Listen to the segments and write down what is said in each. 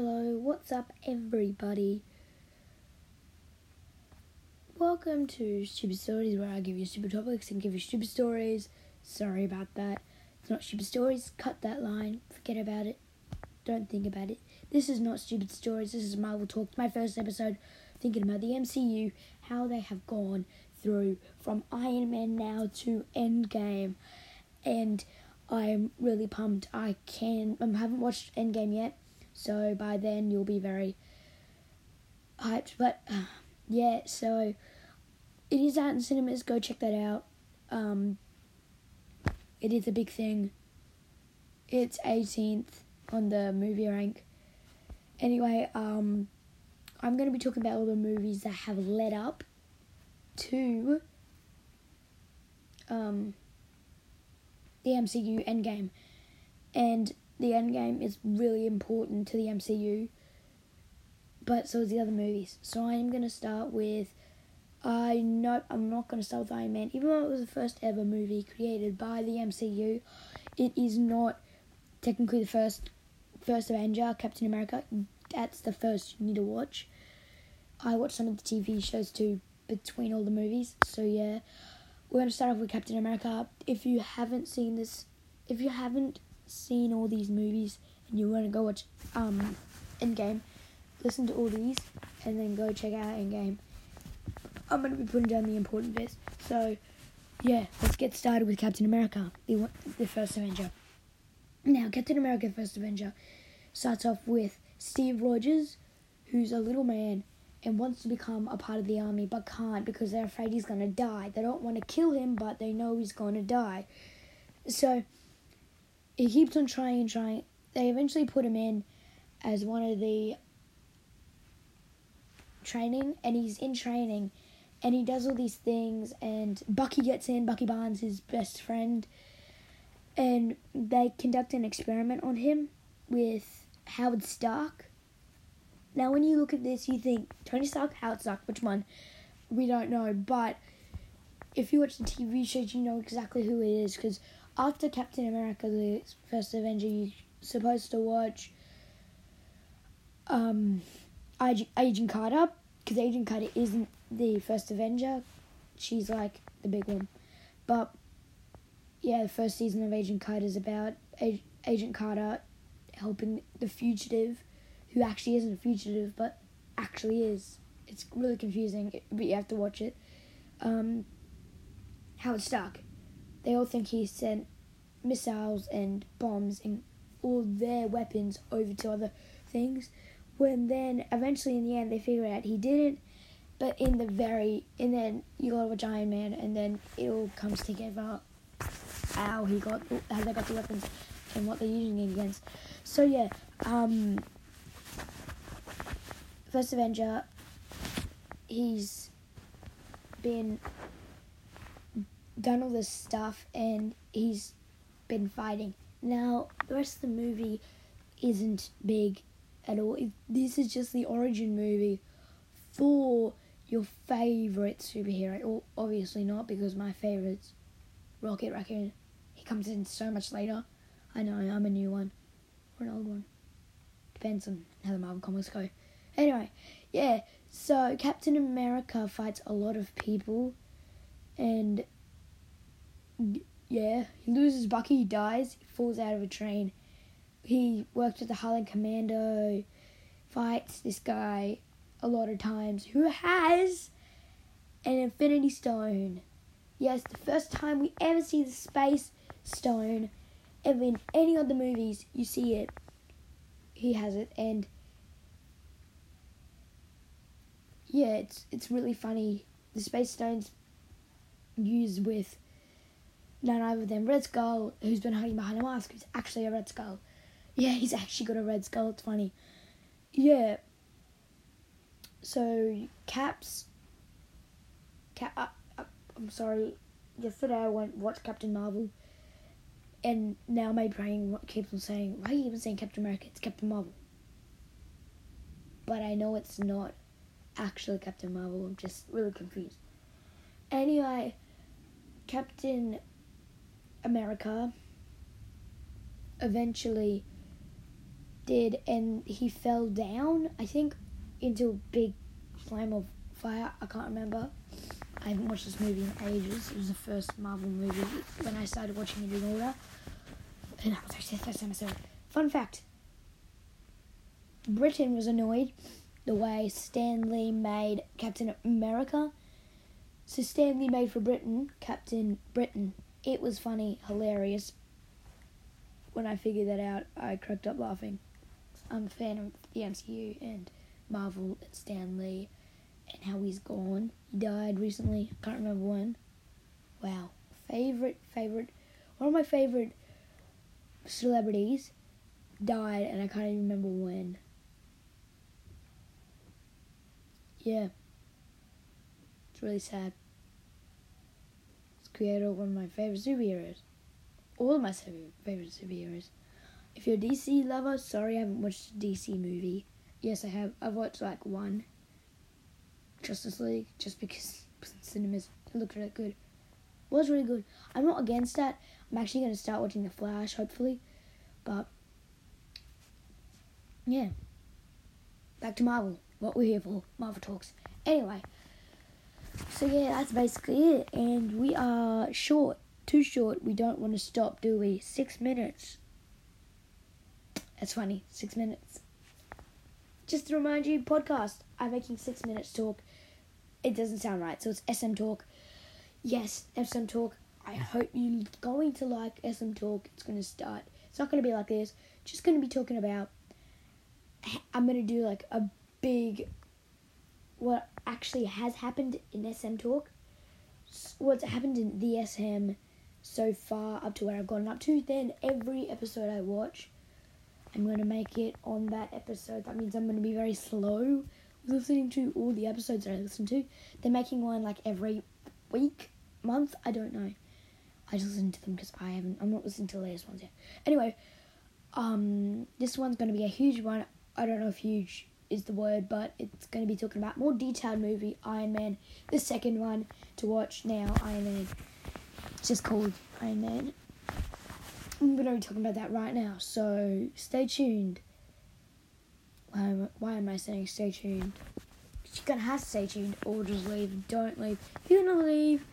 Hello, what's up, everybody? Welcome to Stupid Stories, where I give you stupid topics and give you stupid stories. Sorry about that. It's not stupid stories. Cut that line. Forget about it. Don't think about it. This is not stupid stories. This is Marvel Talk. My first episode, thinking about the MCU, how they have gone through from Iron Man now to Endgame, and I'm really pumped. I can. I haven't watched Endgame yet, so by then you'll be very hyped. But uh, yeah, so it is out in cinemas. Go check that out. Um, it is a big thing. It's 18th on the movie rank. Anyway, um, I'm going to be talking about all the movies that have led up to um, the MCU Endgame. And the Endgame is really important to the MCU, but so is the other movies. So I'm going to start with. I know I'm not to start with Iron Man, even though it was the first ever movie created by the MCU. It is not technically the first first Avenger, Captain America. That's the first you need to watch. I watched some of the TV shows too between all the movies. So yeah, we're gonna start off with Captain America. If you haven't seen this, if you haven't seen all these movies and you want to go watch um Endgame, listen to all these and then go check out Endgame. I'm gonna be putting down the important bits. So yeah, let's get started with Captain America, the the first Avenger. Now, Captain America: the First Avenger starts off with Steve Rogers, who's a little man and wants to become a part of the army but can't because they're afraid he's going to die. They don't want to kill him, but they know he's going to die. So he keeps on trying and trying. They eventually put him in as one of the training, and he's in training, and he does all these things. And Bucky gets in. Bucky Barnes, his best friend, and they conduct an experiment on him with Howard Stark. Now, when you look at this, you think Tony Stark, Howard Stark, which one? We don't know, but if you watch the TV shows, you know exactly who it is. Because after Captain America, the first Avenger, you're supposed to watch um, Agent Carter. Because Agent Carter isn't the first Avenger, she's like the big one. But yeah, the first season of Agent Carter is about Agent Carter helping the fugitive, who actually isn't a fugitive but actually is. It's really confusing, but you have to watch it. Um, Howard Stark. They all think he sent missiles and bombs and all their weapons over to other things. When then eventually in the end they figure out he didn't. But in the very and then you got a giant man and then it all comes together how he got how they got the weapons and what they're using it against. So yeah, um, First Avenger, he's been done all this stuff and he's been fighting. Now the rest of the movie isn't big at all. This is just the origin movie for your favorite superhero. Well, obviously not because my favorite's Rocket Raccoon. He comes in so much later. I know, I'm a new one. Or an old one. Depends on how the Marvel comics go. Anyway, yeah, so Captain America fights a lot of people. And yeah, he loses Bucky, he dies, he falls out of a train. He works with the Howling Commando, fights this guy a lot of times who has an Infinity Stone. Yes, the first time we ever see the Space Stone ever in any of the movies, you see it. He has it, and yeah, it's it's really funny. The Space Stone's used with none other than Red Skull, who's been hiding behind a mask, who's actually a Red Skull. Yeah, he's actually got a Red Skull. It's funny. Yeah. So Caps. Cap. Uh, uh, I'm sorry. Yesterday I went watch Captain Marvel, and now my brain keeps on saying, "Why are you even saying Captain America? It's Captain Marvel." But I know it's not actually Captain Marvel. I'm just really confused. Anyway, Captain America eventually did, and he fell down. I think into a big flame of fire. I can't remember. I haven't watched this movie in ages. It was the first Marvel movie when I started watching it in order. And that was actually the first. Fun fact Britain was annoyed the way Stan Lee made Captain America. So Stan Lee made for Britain Captain Britain. It was funny, hilarious. When I figured that out, I cracked up laughing. I'm a fan of the MCU and Marvel and Stan Lee and how he's gone. He died recently. I can't remember when. Wow. Favorite, favorite, one of my favorite celebrities died, and I can't even remember when. Yeah. It's really sad. One of my favorite superheroes. All of my favorite superheroes. If you're a DC lover, sorry I haven't watched a DC movie. Yes, I have. I've watched like one. Justice League, just because cinemas looked really good. It was really good. I'm not against that. I'm actually going to start watching The Flash, hopefully. But, yeah. Back to Marvel. What we're here for. Marvel Talks. Anyway. So, yeah, that's basically it. And we are short. Too short. We don't want to stop, do we? Six minutes. That's funny. Six minutes. Just to remind you, podcast. I'm making six minutes talk. It doesn't sound right, so it's SM Talk. Yes, SM Talk. I hope you're going to like SM Talk. It's going to start. It's not going to be like this. Just going to be talking about. I'm going to do like a big. What actually has happened in SM Talk. What's happened in the SM so far up to where I've gotten up to. Then every episode I watch I'm going to make it on that episode. That means I'm going to be very slow listening to all the episodes that I listen to. They're making one like every week, month. I don't know. I just listen to them because I haven't. I'm not listening to the latest ones yet. Anyway, um, this one's going to be a huge one. I don't know if huge is the word, but it's going to be talking about more detailed movie Iron Man. The second one to watch now, Iron Man. It's just called Iron Man. I'm going to be talking about that right now, so stay tuned. Why am, why am I saying stay tuned? You're going to have to stay tuned or just leave. Don't leave. If you're going to leave,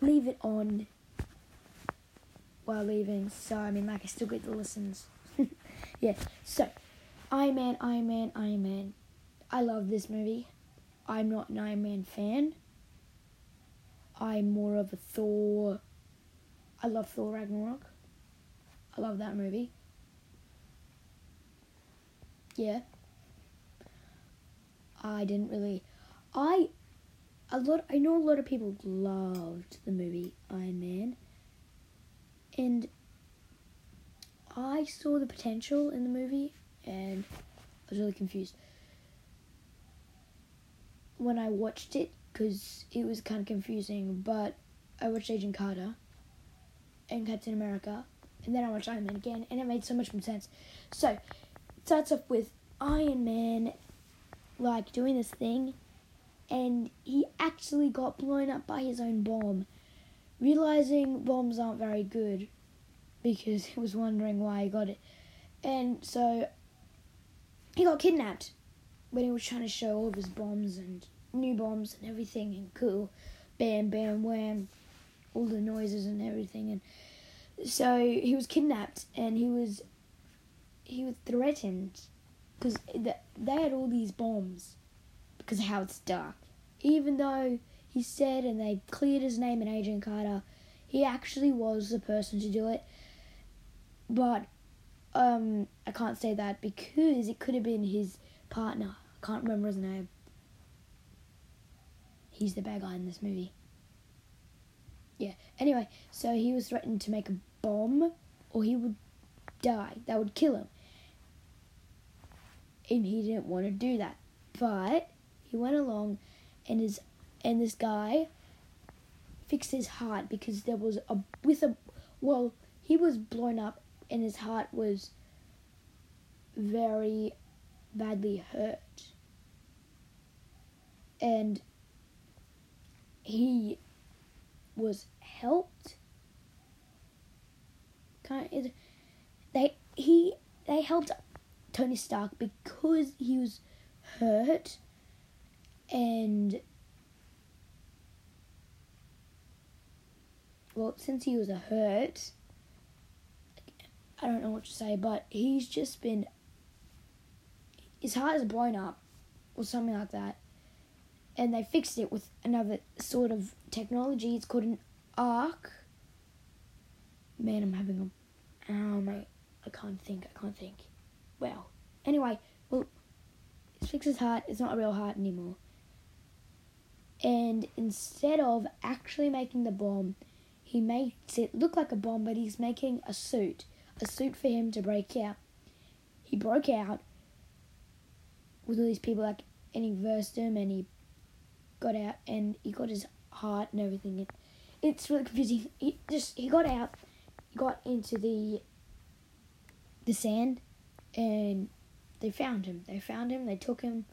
leave it on while leaving. So, I mean, like, I still get the listens. yeah, so, Iron Man, Iron Man, Iron Man. I love this movie. I'm not an Iron Man fan. I'm more of a Thor. I love Thor Ragnarok. I love that movie. Yeah. I didn't really. I. A lot. I know a lot of people loved the movie Iron Man. And. I saw the potential in the movie and I was really confused when I watched it because it was kind of confusing. But I watched Agent Carter and Captain America and then I watched Iron Man again, and it made so much more sense. So, it starts off with Iron Man, like, doing this thing, and he actually got blown up by his own bomb, realizing bombs aren't very good, because he was wondering why he got it. And so, he got kidnapped when he was trying to show all of his bombs and new bombs and everything, and cool, bam, bam, wham, all the noises and everything, and so he was kidnapped and he was he was threatened because they had all these bombs because Howard Stark. Even though he said and they cleared his name in Agent Carter, he actually was the person to do it. But um, I can't say that because it could have been his partner. I can't remember his name. He's the bad guy in this movie. Yeah. Anyway, so he was threatened to make a bomb or he would die. That would kill him. And he didn't want to do that. But he went along and his and this guy fixed his heart because there was a with a well, he was blown up and his heart was very badly hurt. And he was helped kind of, they he they helped Tony Stark because he was hurt and well since he was a hurt I don't know what to say but he's just been his heart is blown up or something like that. And they fixed it with another sort of technology. It's called an arc. Man I'm having a oh mate I can't think. I can't think. Well anyway well it's fixed his heart. It's not a real heart anymore. And instead of actually making the bomb, he makes it look like a bomb, but he's making a suit, a suit for him to break out. He broke out with all these people, like, and he versed him, and he got out, and he got his heart and everything. It, it's really confusing. He just he got out, he got into the the sand, and they found him. They found him. They took him.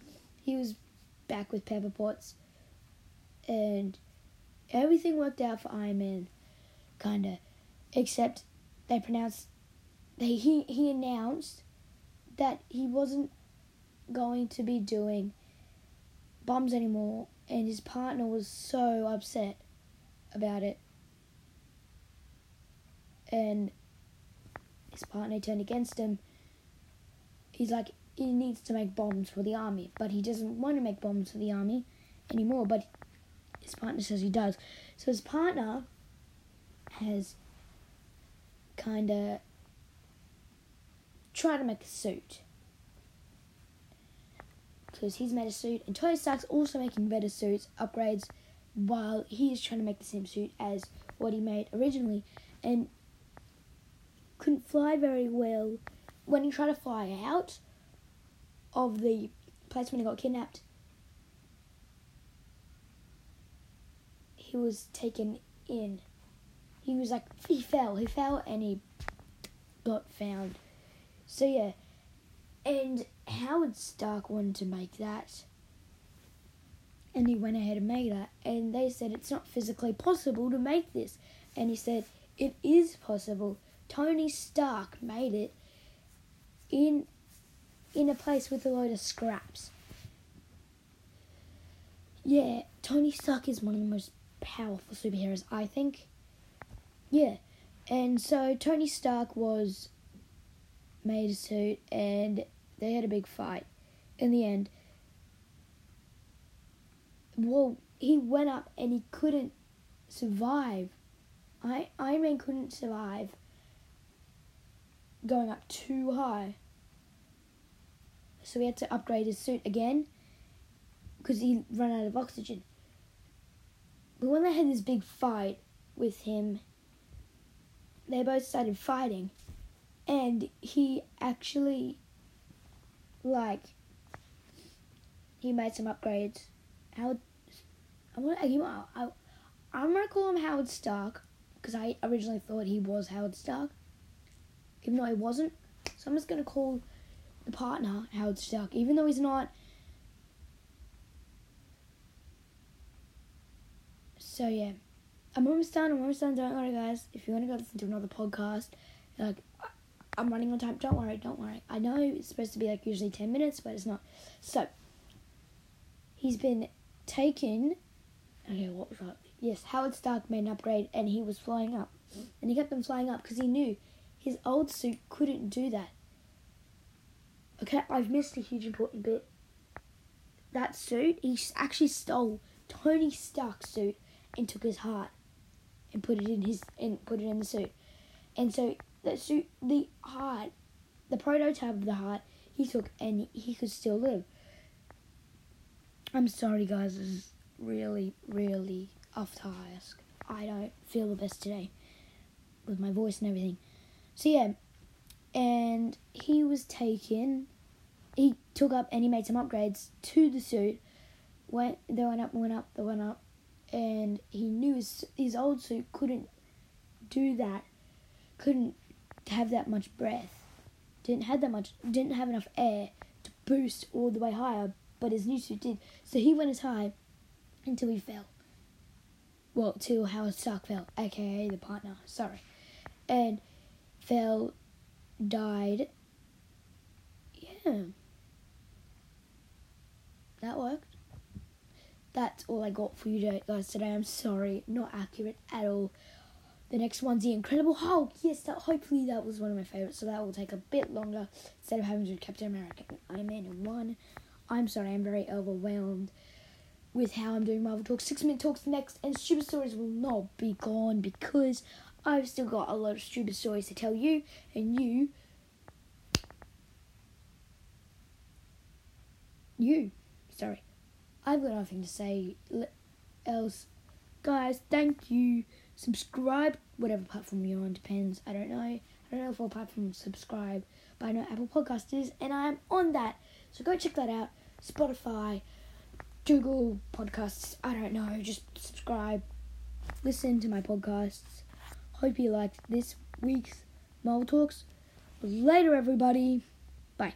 He was back with Pepper Potts and everything worked out for Iron Man, kinda, except they pronounced he he announced that he wasn't going to be doing bombs anymore, and his partner was so upset about it, and his partner turned against him. He's like he needs to make bombs for the army, but he doesn't want to make bombs for the army anymore. But his partner says he does. So his partner has kind of tried to make a suit. Because he's made a suit, and Tony Stark's also making better suits, upgrades, while he is trying to make the same suit as what he made originally. And couldn't fly very well. When he tried to fly out of the place when he got kidnapped, he was taken in. He was like he fell, he fell, and he got found. So yeah, and Howard Stark wanted to make that, and he went ahead and made that. And they said it's not physically possible to make this, and he said it is possible. Tony Stark made it in in a place with a load of scraps. Yeah, Tony Stark is one of the most powerful superheroes, I think. Yeah. And so Tony Stark was made a suit and they had a big fight. In the end, well, he went up and he couldn't survive. I Iron Man couldn't survive going up too high. So he had to upgrade his suit again because he ran out of oxygen. But when they had this big fight with him, they both started fighting, and he actually, like, he made some upgrades. Howard, I want I, I, I'm gonna call him Howard Stark because I originally thought he was Howard Stark, even though he wasn't. So I'm just gonna call the partner Howard Stark, even though he's not So yeah, I'm almost done. I'm almost done. Don't worry, guys. If you want to go listen to another podcast, like I'm running on time. Don't worry. Don't worry. I know it's supposed to be like usually ten minutes, but it's not. So he's been taken. Okay, what was that? Yes, Howard Stark made an upgrade, and he was flying up, and he kept on flying up because he knew his old suit couldn't do that. Okay, I've missed a huge important bit. That suit, he actually stole Tony Stark's suit and took his heart and put it in his and put it in the suit. And so the suit, the heart, the prototype of the heart, he took and he could still live. I'm sorry, guys. This is really, really off task. I don't feel the best today with my voice and everything. So yeah, and he was taken. He took up and he made some upgrades to the suit. Went they went up, went up, they went up, and he knew his, his old suit couldn't do that, couldn't have that much breath, didn't have that much, didn't have enough air to boost all the way higher, but his new suit did. So he went as high until he fell. Well, till Howard Stark fell, aka the partner. Sorry, and fell, died. Yeah, yeah. That worked. That's all I got for you guys today. I'm sorry, not accurate at all. The next one's The Incredible Hulk. Yes, that hopefully that was one of my favorites, so that will take a bit longer instead of having to do Captain America and Iron Man in one. I'm sorry, I'm very overwhelmed with how I'm doing Marvel Talks. Six Minute Talks next, and Stupid Stories will not be gone because I've still got a lot of stupid stories to tell you, and you. You. Sorry. I've got nothing to say else. Guys, thank you. Subscribe, whatever platform you're on, depends. I don't know. I don't know if all platforms subscribe, but I know Apple Podcast is, and I'm on that. So go check that out. Spotify, Google Podcasts, I don't know. Just subscribe, listen to my podcasts. Hope you liked this week's Marvel Talks. Later, everybody. Bye.